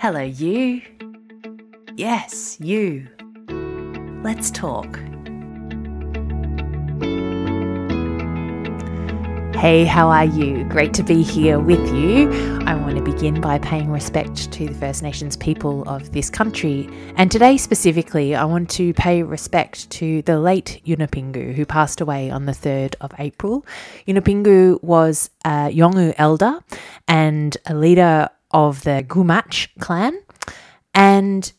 Hello, you. Yes, you. Let's talk. Hey, how are you? Great to be here with you. I want to begin by paying respect to the First Nations people of this country. And today, specifically, I want to pay respect to the late Yunupingu, who passed away on the 3rd of April. Yunupingu was a Yolngu elder and a leader of the Gumatj clan. And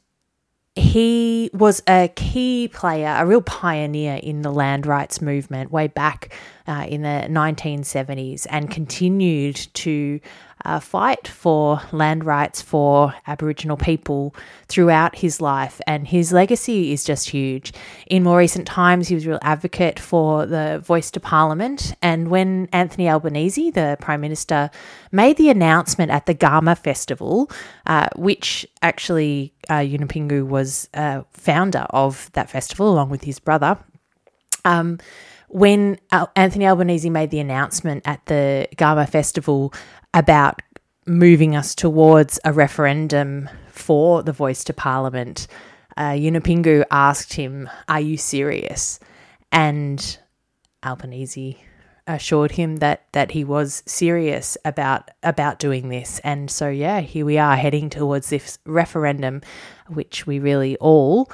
he was a key player, a real pioneer in the land rights movement way back uh, in the 1970s and continued to uh, fight for land rights for Aboriginal people throughout his life. And his legacy is just huge. In more recent times, he was a real advocate for the voice to Parliament. And when Anthony Albanese, the Prime Minister, made the announcement at the Garma Festival, uh, which actually uh, Yunupingu was uh, founder of that festival along with his brother. Um, when Anthony Albanese made the announcement at the Garma Festival about moving us towards a referendum for the voice to Parliament, uh, Yunupingu asked him, Are you serious? And Albanese assured him that that he was serious about about doing this. And so yeah here we are heading towards this referendum which we really all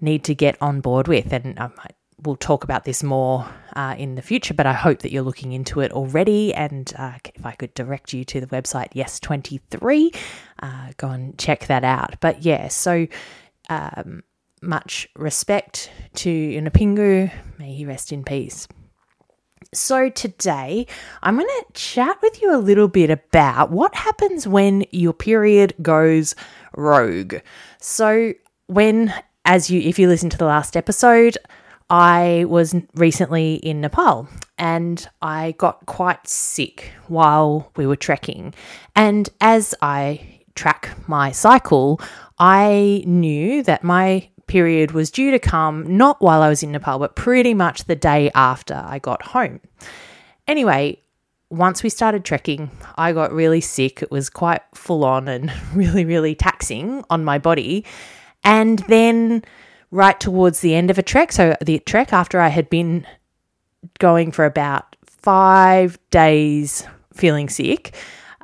need to get on board with. And I might we'll talk about this more uh, in the future, but I hope that you're looking into it already. And uh, if I could direct you to the website Yes23, uh, go and check that out. But yeah, so um, much respect to Yunupingu. May he rest in peace. So, today I'm going to chat with you a little bit about what happens when your period goes rogue. So, when, as you, if you listen to the last episode, I was recently in Nepal and I got quite sick while we were trekking. And as I track my cycle, I knew that my period was due to come not while I was in Nepal, but pretty much the day after I got home. Anyway, once we started trekking, I got really sick. It was quite full on and really, really taxing on my body. And then right towards the end of a trek. So, the trek after I had been going for about five days feeling sick,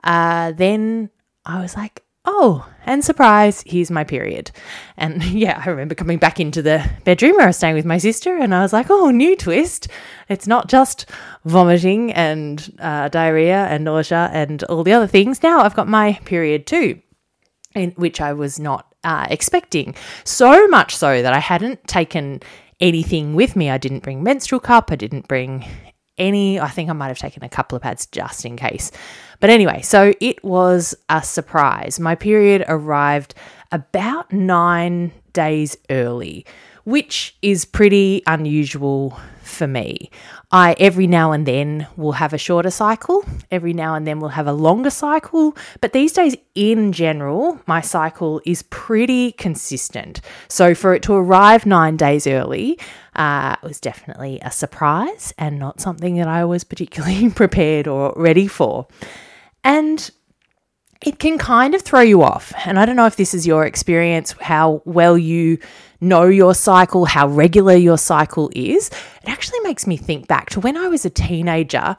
uh, then I was like, oh, and surprise, here's my period. And yeah, I remember coming back into the bedroom where I was staying with my sister, and I was like, oh, new twist. It's not just vomiting and uh, diarrhea and nausea and all the other things. Now I've got my period too, in which I was not uh, expecting. So much so that I hadn't taken anything with me. I didn't bring menstrual cup. I didn't bring any. I think I might have taken a couple of pads just in case. But anyway, so it was a surprise. My period arrived about nine days early, which is pretty unusual for me. I every now and then will have a shorter cycle, every now and then we'll have a longer cycle, but these days in general, my cycle is pretty consistent. So for it to arrive 9 days early, uh, was definitely a surprise and not something that I was particularly prepared or ready for. And it can kind of throw you off. And I don't know if this is your experience, how well you know your cycle, how regular your cycle is. It actually makes me think back to when I was a teenager.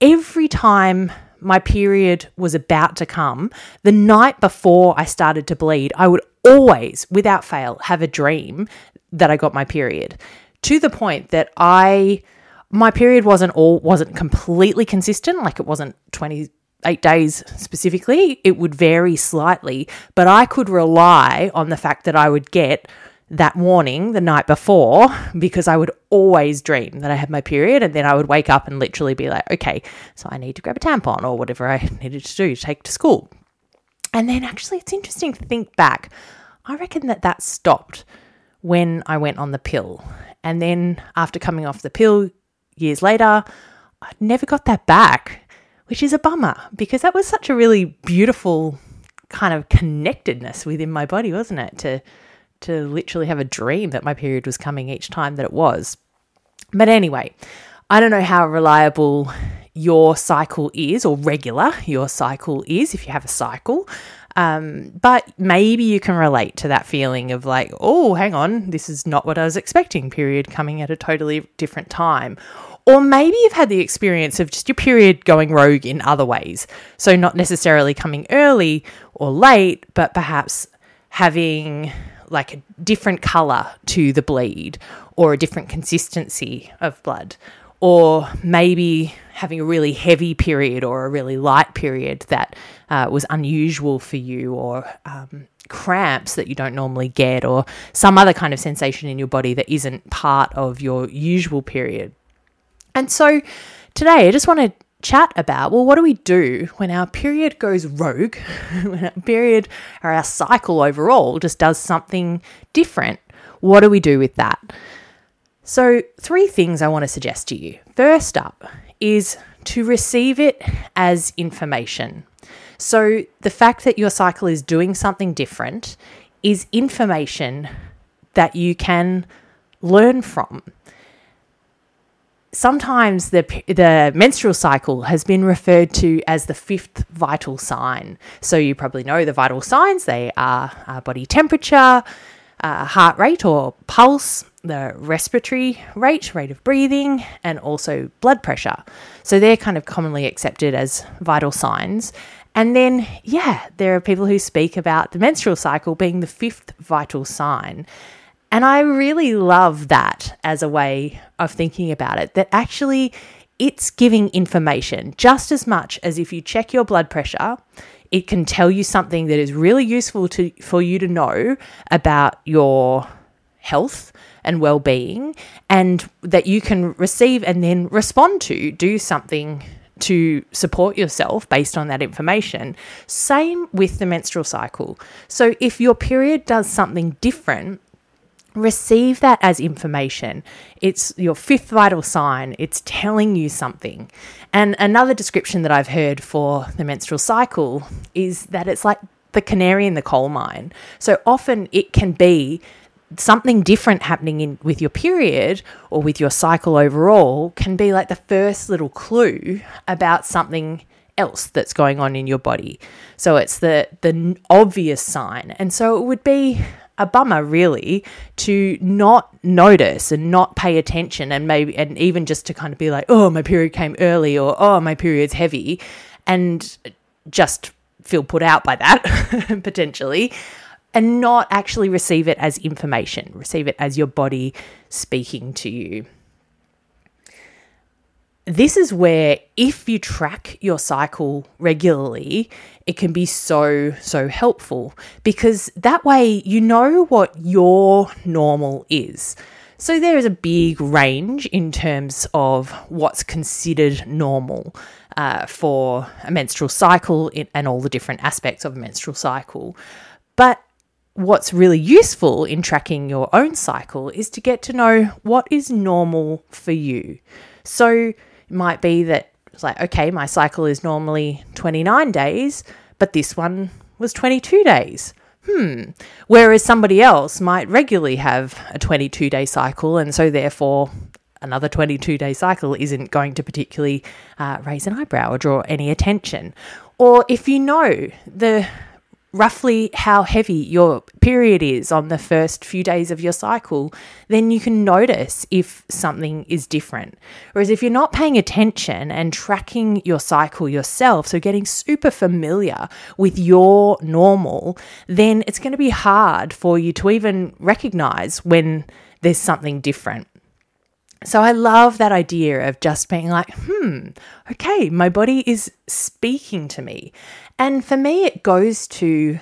Every time my period was about to come, the night before I started to bleed, I would always, without fail, have a dream that I got my period to the point that I my period wasn't all wasn't completely consistent like it wasn't 20 eight days specifically, it would vary slightly, but I could rely on the fact that I would get that warning the night before because I would always dream that I had my period and then I would wake up and literally be like, okay, so I need to grab a tampon or whatever I needed to do to take to school. And then actually, it's interesting to think back. I reckon that that stopped when I went on the pill. And then after coming off the pill years later, I never got that back which is a bummer because that was such a really beautiful kind of connectedness within my body, wasn't it? To to literally have a dream that my period was coming each time that it was. But anyway, I don't know how reliable your cycle is, or regular your cycle is, if you have a cycle. Um, but maybe you can relate to that feeling of like, oh, hang on, this is not what I was expecting, period coming at a totally different time. Or maybe you've had the experience of just your period going rogue in other ways. So, not necessarily coming early or late, but perhaps having like a different color to the bleed or a different consistency of blood or maybe having a really heavy period or a really light period that uh, was unusual for you, or um, cramps that you don't normally get, or some other kind of sensation in your body that isn't part of your usual period. And so today I just want to chat about well, what do we do when our period goes rogue, when our period or our cycle overall just does something different? What do we do with that? So, three things I want to suggest to you. First up is to receive it as information. So, the fact that your cycle is doing something different is information that you can learn from. Sometimes the, the menstrual cycle has been referred to as the fifth vital sign. So, you probably know the vital signs they are uh, body temperature, uh, heart rate or pulse, the respiratory rate, rate of breathing, and also blood pressure. So they're kind of commonly accepted as vital signs. And then, yeah, there are people who speak about the menstrual cycle being the fifth vital sign. And I really love that as a way of thinking about it, that actually it's giving information just as much as if you check your blood pressure it can tell you something that is really useful to for you to know about your health and well-being and that you can receive and then respond to do something to support yourself based on that information. Same with the menstrual cycle. So if your period does something different receive that as information. It's your fifth vital sign, it's telling you something. And another description that I've heard for the menstrual cycle is that it's like the canary in the coal mine. So often it can be something different happening in with your period or with your cycle overall can be like the first little clue about something else that's going on in your body. So it's the the obvious sign. And so it would be a bummer really to not notice and not pay attention and maybe and even just to kind of be like oh my period came early or oh my period's heavy and just feel put out by that potentially and not actually receive it as information receive it as your body speaking to you this is where if you track your cycle regularly, it can be so, so helpful because that way you know what your normal is. So there is a big range in terms of what's considered normal uh, for a menstrual cycle and all the different aspects of a menstrual cycle. But what's really useful in tracking your own cycle is to get to know what is normal for you. So might be that it's like, okay, my cycle is normally 29 days, but this one was 22 days. Hmm. Whereas somebody else might regularly have a 22 day cycle, and so therefore another 22 day cycle isn't going to particularly uh, raise an eyebrow or draw any attention. Or if you know the roughly how heavy your period is on the first few days of your cycle, then you can notice if something is different. Whereas if you're not paying attention and tracking your cycle yourself, so getting super familiar with your normal, then it's going to be hard for you to even recognize when there's something different. So I love that idea of just being like, hmm, okay, my body is speaking to me. And for me, it goes to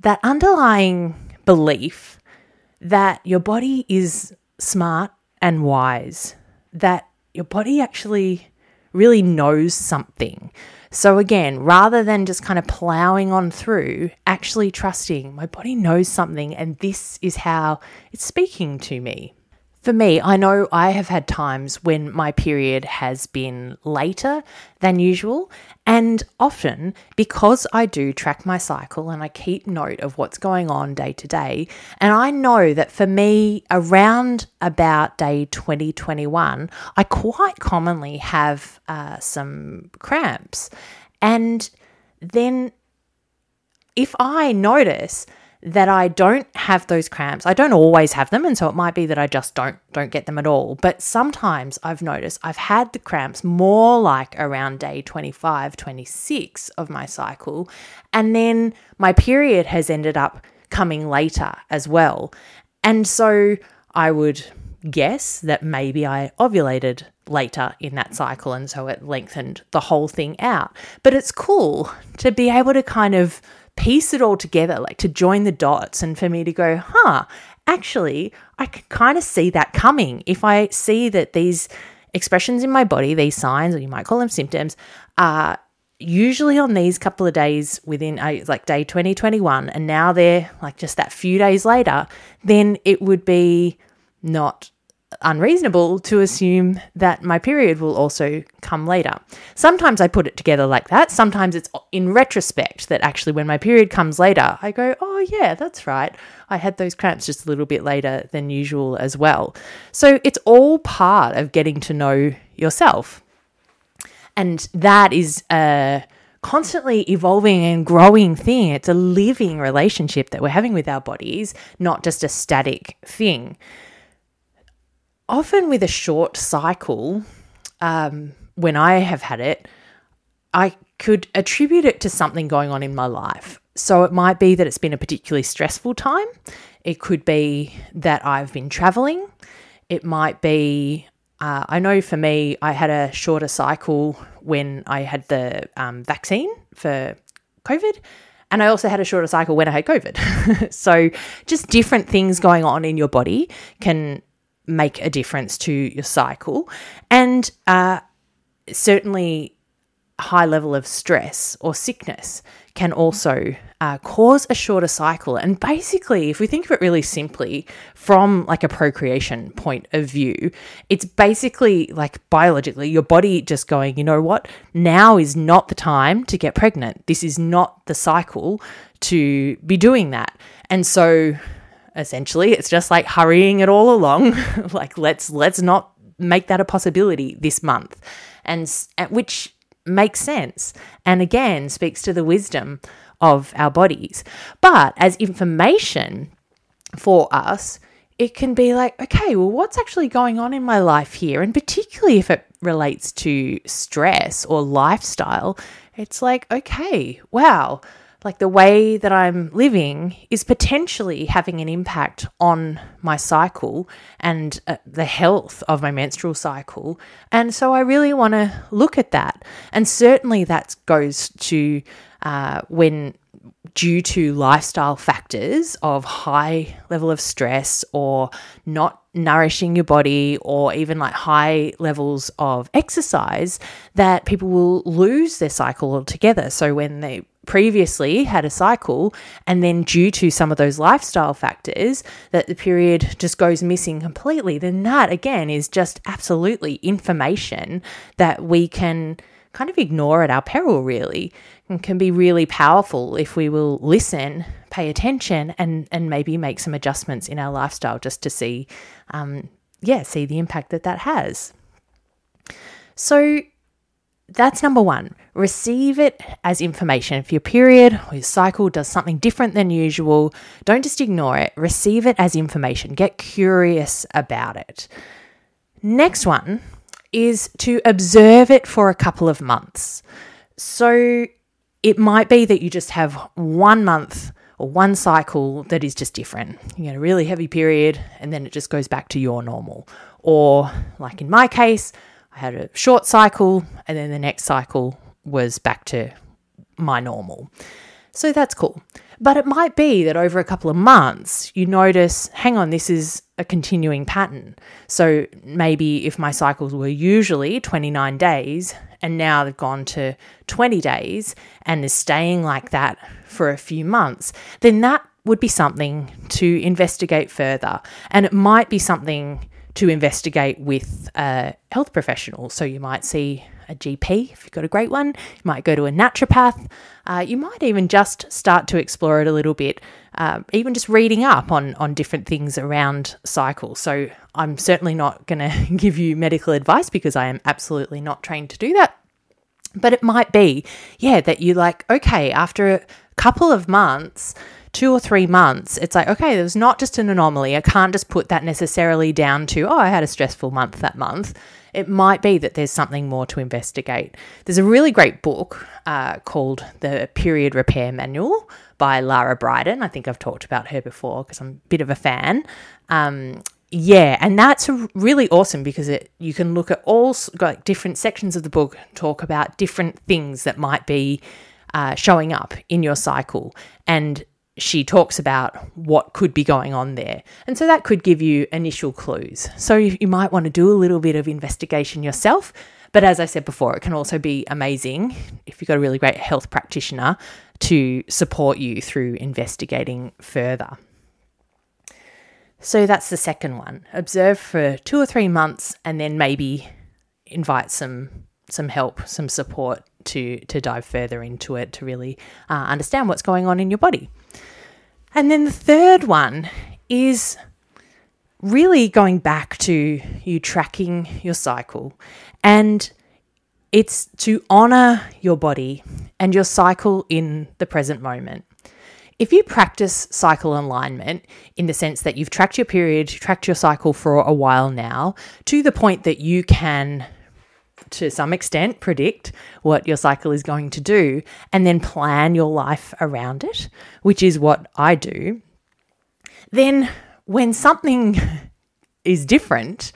that underlying belief that your body is smart and wise, that your body actually really knows something. So, again, rather than just kind of plowing on through, actually trusting my body knows something and this is how it's speaking to me. For me, I know I have had times when my period has been later than usual, and often because I do track my cycle and I keep note of what's going on day to day, and I know that for me, around about day 2021, I quite commonly have uh, some cramps. And then if I notice that I don't have those cramps. I don't always have them and so it might be that I just don't don't get them at all. But sometimes I've noticed I've had the cramps more like around day 25, 26 of my cycle and then my period has ended up coming later as well. And so I would guess that maybe I ovulated later in that cycle and so it lengthened the whole thing out. But it's cool to be able to kind of piece it all together, like to join the dots, and for me to go, huh, actually, I can kind of see that coming. If I see that these expressions in my body, these signs, or you might call them symptoms, are usually on these couple of days within uh, like day 2021 and now they're like just that few days later then it would be not unreasonable to assume that my period will also come later. Sometimes I put it together like that. Sometimes it's in retrospect that actually, when my period comes later, I go, oh, yeah, that's right. I had those cramps just a little bit later than usual as well. So it's all part of getting to know yourself. And that is a constantly evolving and growing thing. It's a living relationship that we're having with our bodies, not just a static thing often with a short cycle, um, when I have had it, I could attribute it to something going on in my life. So it might be that it's been a particularly stressful time. It could be that I've been traveling. It might be, uh, I know for me, I had a shorter cycle when I had the um, vaccine for COVID. And I also had a shorter cycle when I had COVID. so, just different things going on in your body can make a difference to your cycle. And uh, certainly, high level of stress or sickness can also uh, cause a shorter cycle. And basically, if we think of it really simply from like a procreation point of view, it's basically like biologically your body just going, you know what, now is not the time to get pregnant. This is not the cycle to be doing that. And so essentially. It's just like hurrying it all along. Like let's let's not make that a possibility this month. And which makes sense and again speaks to the wisdom of our bodies. But as information for us it can be like okay well what's actually going on in my life here? And particularly if it relates to stress or lifestyle it's like okay wow like the way that I'm living is potentially having an impact on my cycle and uh, the health of my menstrual cycle. And so I really want to look at that. And certainly that goes to uh, when due to lifestyle factors of high level of stress or not nourishing your body or even like high levels of exercise that people will lose their cycle altogether so when they previously had a cycle and then due to some of those lifestyle factors that the period just goes missing completely then that again is just absolutely information that we can kind of ignore at our peril really and can be really powerful if we will listen pay attention and and maybe make some adjustments in our lifestyle just to see um yeah see the impact that that has. So that's number one. Receive it as information. If your period or your cycle does something different than usual, don't just ignore it. Receive it as information. Get curious about it. Next one is to observe it for a couple of months. So it might be that you just have one month or one cycle that is just different. You get a really heavy period and then it just goes back to your normal. Or, like in my case, I had a short cycle, and then the next cycle was back to my normal. So that's cool. But it might be that over a couple of months, you notice hang on, this is a continuing pattern. So maybe if my cycles were usually 29 days and now they've gone to 20 days and is staying like that for a few months, then that would be something to investigate further. And it might be something to investigate with a health professional. So you might see a GP if you've got a great one, you might go to a naturopath, uh, you might even just start to explore it a little bit, uh, even just reading up on, on different things around cycles. So I'm certainly not going to give you medical advice because I am absolutely not trained to do that. But it might be, yeah, that you like, okay, after a couple of months, two or three months, it's like, okay, there's not just an anomaly. I can't just put that necessarily down to, oh, I had a stressful month that month. It might be that there's something more to investigate. There's a really great book uh, called The Period Repair Manual by Lara Briden. I think I've talked about her before because I'm a bit of a fan. Um, yeah, and that's really awesome because it you can look at all like different sections of the book, talk about different things that might be uh, showing up in your cycle, and she talks about what could be going on there. And so that could give you initial clues. So you, might want to do a little bit of investigation yourself. But as I said before, it can also be amazing if you've got a really great health practitioner to support you through investigating further. So that's the second one. Observe for two or three months and then maybe invite some some help, some support to to dive further into it to really uh, understand what's going on in your body. And then the third one is really going back to you tracking your cycle and it's to honor your body and your cycle in the present moment. If you practice cycle alignment in the sense that you've tracked your period, tracked your cycle for a while now, to the point that you can, to some extent, predict what your cycle is going to do and then plan your life around it, which is what I do, then when something is different,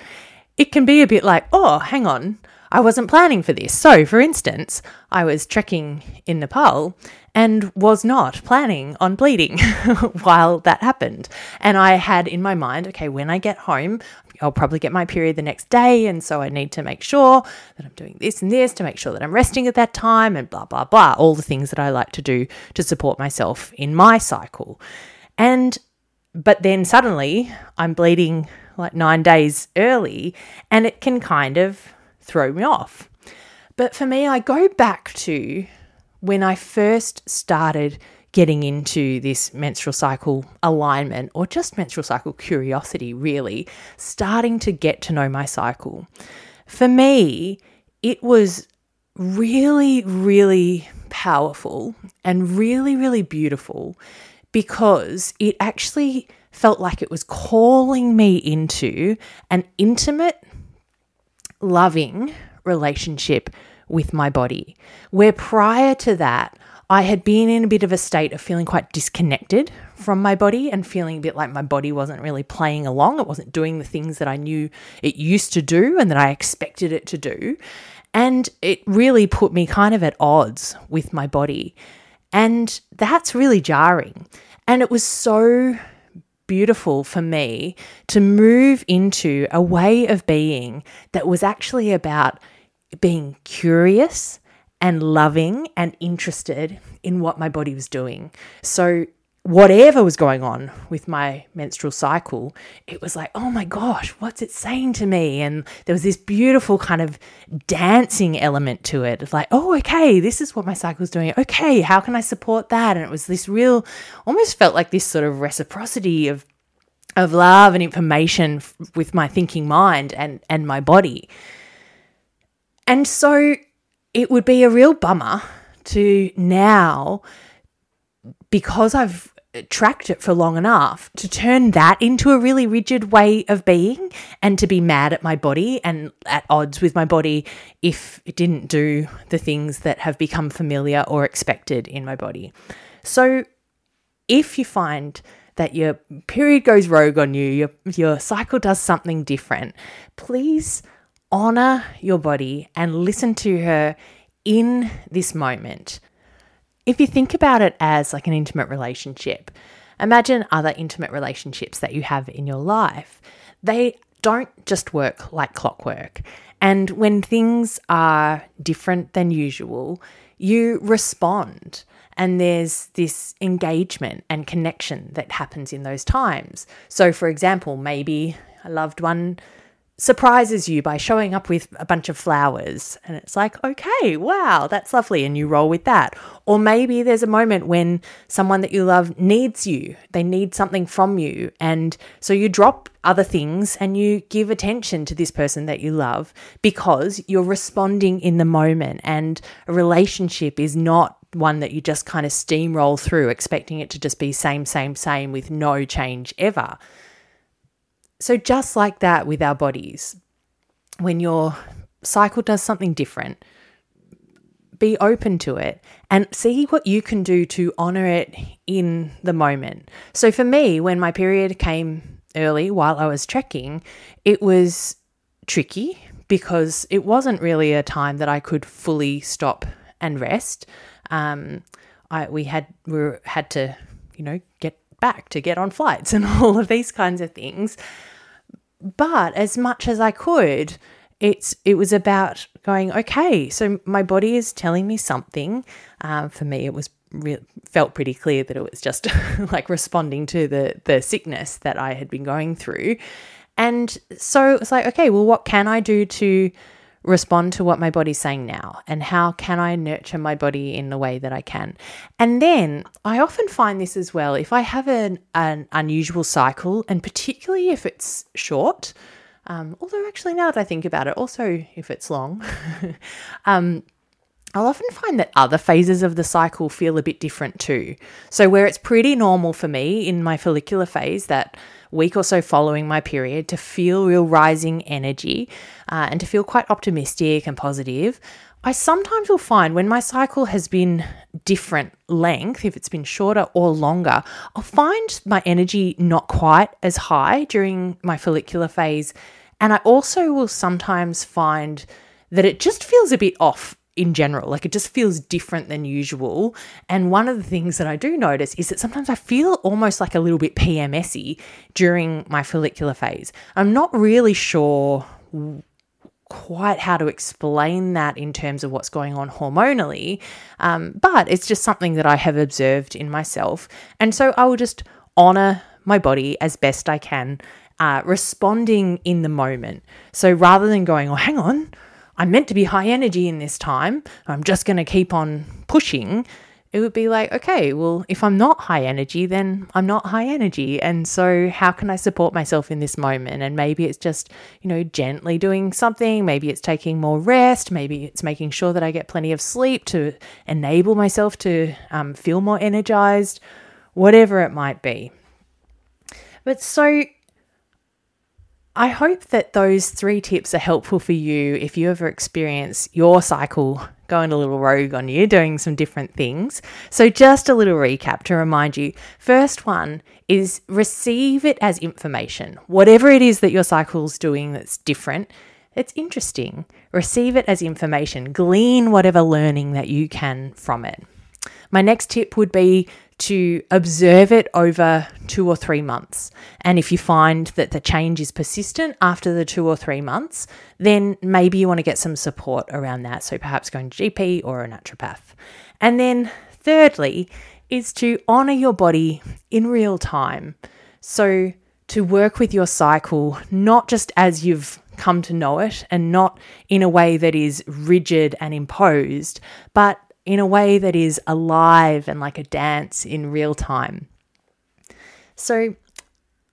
it can be a bit like, oh, hang on, I wasn't planning for this. So, for instance, I was trekking in Nepal and was not planning on bleeding while that happened. And I had in my mind, okay, when I get home, I'll probably get my period the next day. And so I need to make sure that I'm doing this and this to make sure that I'm resting at that time and blah, blah, blah. All the things that I like to do to support myself in my cycle. And, but then suddenly I'm bleeding like nine days early and it can kind of throw me off. But for me, I go back to when I first started getting into this menstrual cycle alignment or just menstrual cycle curiosity, really, starting to get to know my cycle. For me, it was really, really powerful and really, really beautiful because it actually felt like it was calling me into an intimate loving relationship with my body. Where prior to that, I had been in a bit of a state of feeling quite disconnected from my body and feeling a bit like my body wasn't really playing along. It wasn't doing the things that I knew it used to do and that I expected it to do. And it really put me kind of at odds with my body. And that's really jarring. And it was so beautiful for me to move into a way of being that was actually about being curious and loving and interested in what my body was doing. So, whatever was going on with my menstrual cycle, it was like, oh my gosh, what's it saying to me? And there was this beautiful kind of dancing element to it. It's like, oh, okay, this is what my cycle is doing. Okay, how can I support that? And it was this real, almost felt like this sort of reciprocity of of love and information with my thinking mind and and my body. And so it would be a real bummer to now because I've tracked it for long enough to turn that into a really rigid way of being and to be mad at my body and at odds with my body if it didn't do the things that have become familiar or expected in my body. So if you find that your period goes rogue on you, your, your cycle does something different, please honor your body and listen to her in this moment. If you think about it as like an intimate relationship, imagine other intimate relationships that you have in your life. They don't just work like clockwork. And when things are different than usual, you respond and there's this engagement and connection that happens in those times. So, for example, maybe a loved one surprises you by showing up with a bunch of flowers. And it's like, okay, wow, that's lovely. And you roll with that. Or maybe there's a moment when someone that you love needs you, they need something from you. And so you drop other things and you give attention to this person that you love because you're responding in the moment. And a relationship is not one that you just kind of steamroll through, expecting it to just be same, same, same with no change ever. So, just like that with our bodies, when your cycle does something different, be open to it and see what you can do to honor it in the moment. So, for me, when my period came early while I was trekking, it was tricky because it wasn't really a time that I could fully stop and rest. Um, I, we had we had to, you know, get back to get on flights and all of these kinds of things. But as much as I could, it's it was about going okay. So my body is telling me something. Um, for me, it was re- felt pretty clear that it was just like responding to the the sickness that I had been going through, and so it's like okay, well, what can I do to respond to what my body's saying now and how can I nurture my body in the way that I can. And then I often find this as well if I have an, an unusual cycle, and particularly if it's short, um, although actually now that I think about it, also if it's long, um, I'll often find that other phases of the cycle feel a bit different too. So, where it's pretty normal for me in my follicular phase that week or so following my period to feel real rising energy uh, and to feel quite optimistic and positive. I sometimes will find when my cycle has been different length, if it's been shorter or longer, I'll find my energy not quite as high during my follicular phase. And I also will sometimes find that it just feels a bit off in general. Like it just feels different than usual. And one of the things that I do notice is that sometimes I feel almost like a little bit PMSy during my follicular phase. I'm not really sure quite how to explain that in terms of what's going on hormonally, um, but it's just something that I have observed in myself. And so I will just honor my body as best I can, uh, responding in the moment. So rather than going, oh, hang on, I'm meant to be high energy in this time, I'm just going to keep on pushing, it would be like, okay, well, if I'm not high energy, then I'm not high energy. And so, how can I support myself in this moment? And maybe it's just, you know, gently doing something. Maybe it's taking more rest. Maybe it's making sure that I get plenty of sleep to enable myself to um, feel more energized, whatever it might be. But so, I hope that those three tips are helpful for you if you ever experience your cycle going a little rogue on you, doing some different things. So, just a little recap to remind you first one is receive it as information. Whatever it is that your cycle's doing that's different, it's interesting. Receive it as information, glean whatever learning that you can from it. My next tip would be to observe it over two or three months. And if you find that the change is persistent after the two or three months, then maybe you want to get some support around that. So perhaps going to GP or a naturopath. And then thirdly is to honor your body in real time. So to work with your cycle, not just as you've come to know it and not in a way that is rigid and imposed, but in a way that is alive and like a dance in real time. So,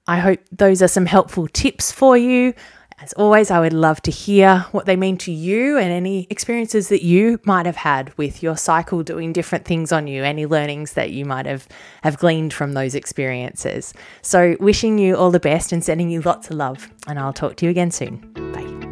I hope those are some helpful tips for you. As always, I would love to hear what they mean to you and any experiences that you might have had with your cycle doing different things on you, any learnings that you might have, have gleaned from those experiences. So, wishing you all the best and sending you lots of love, and I'll talk to you again soon.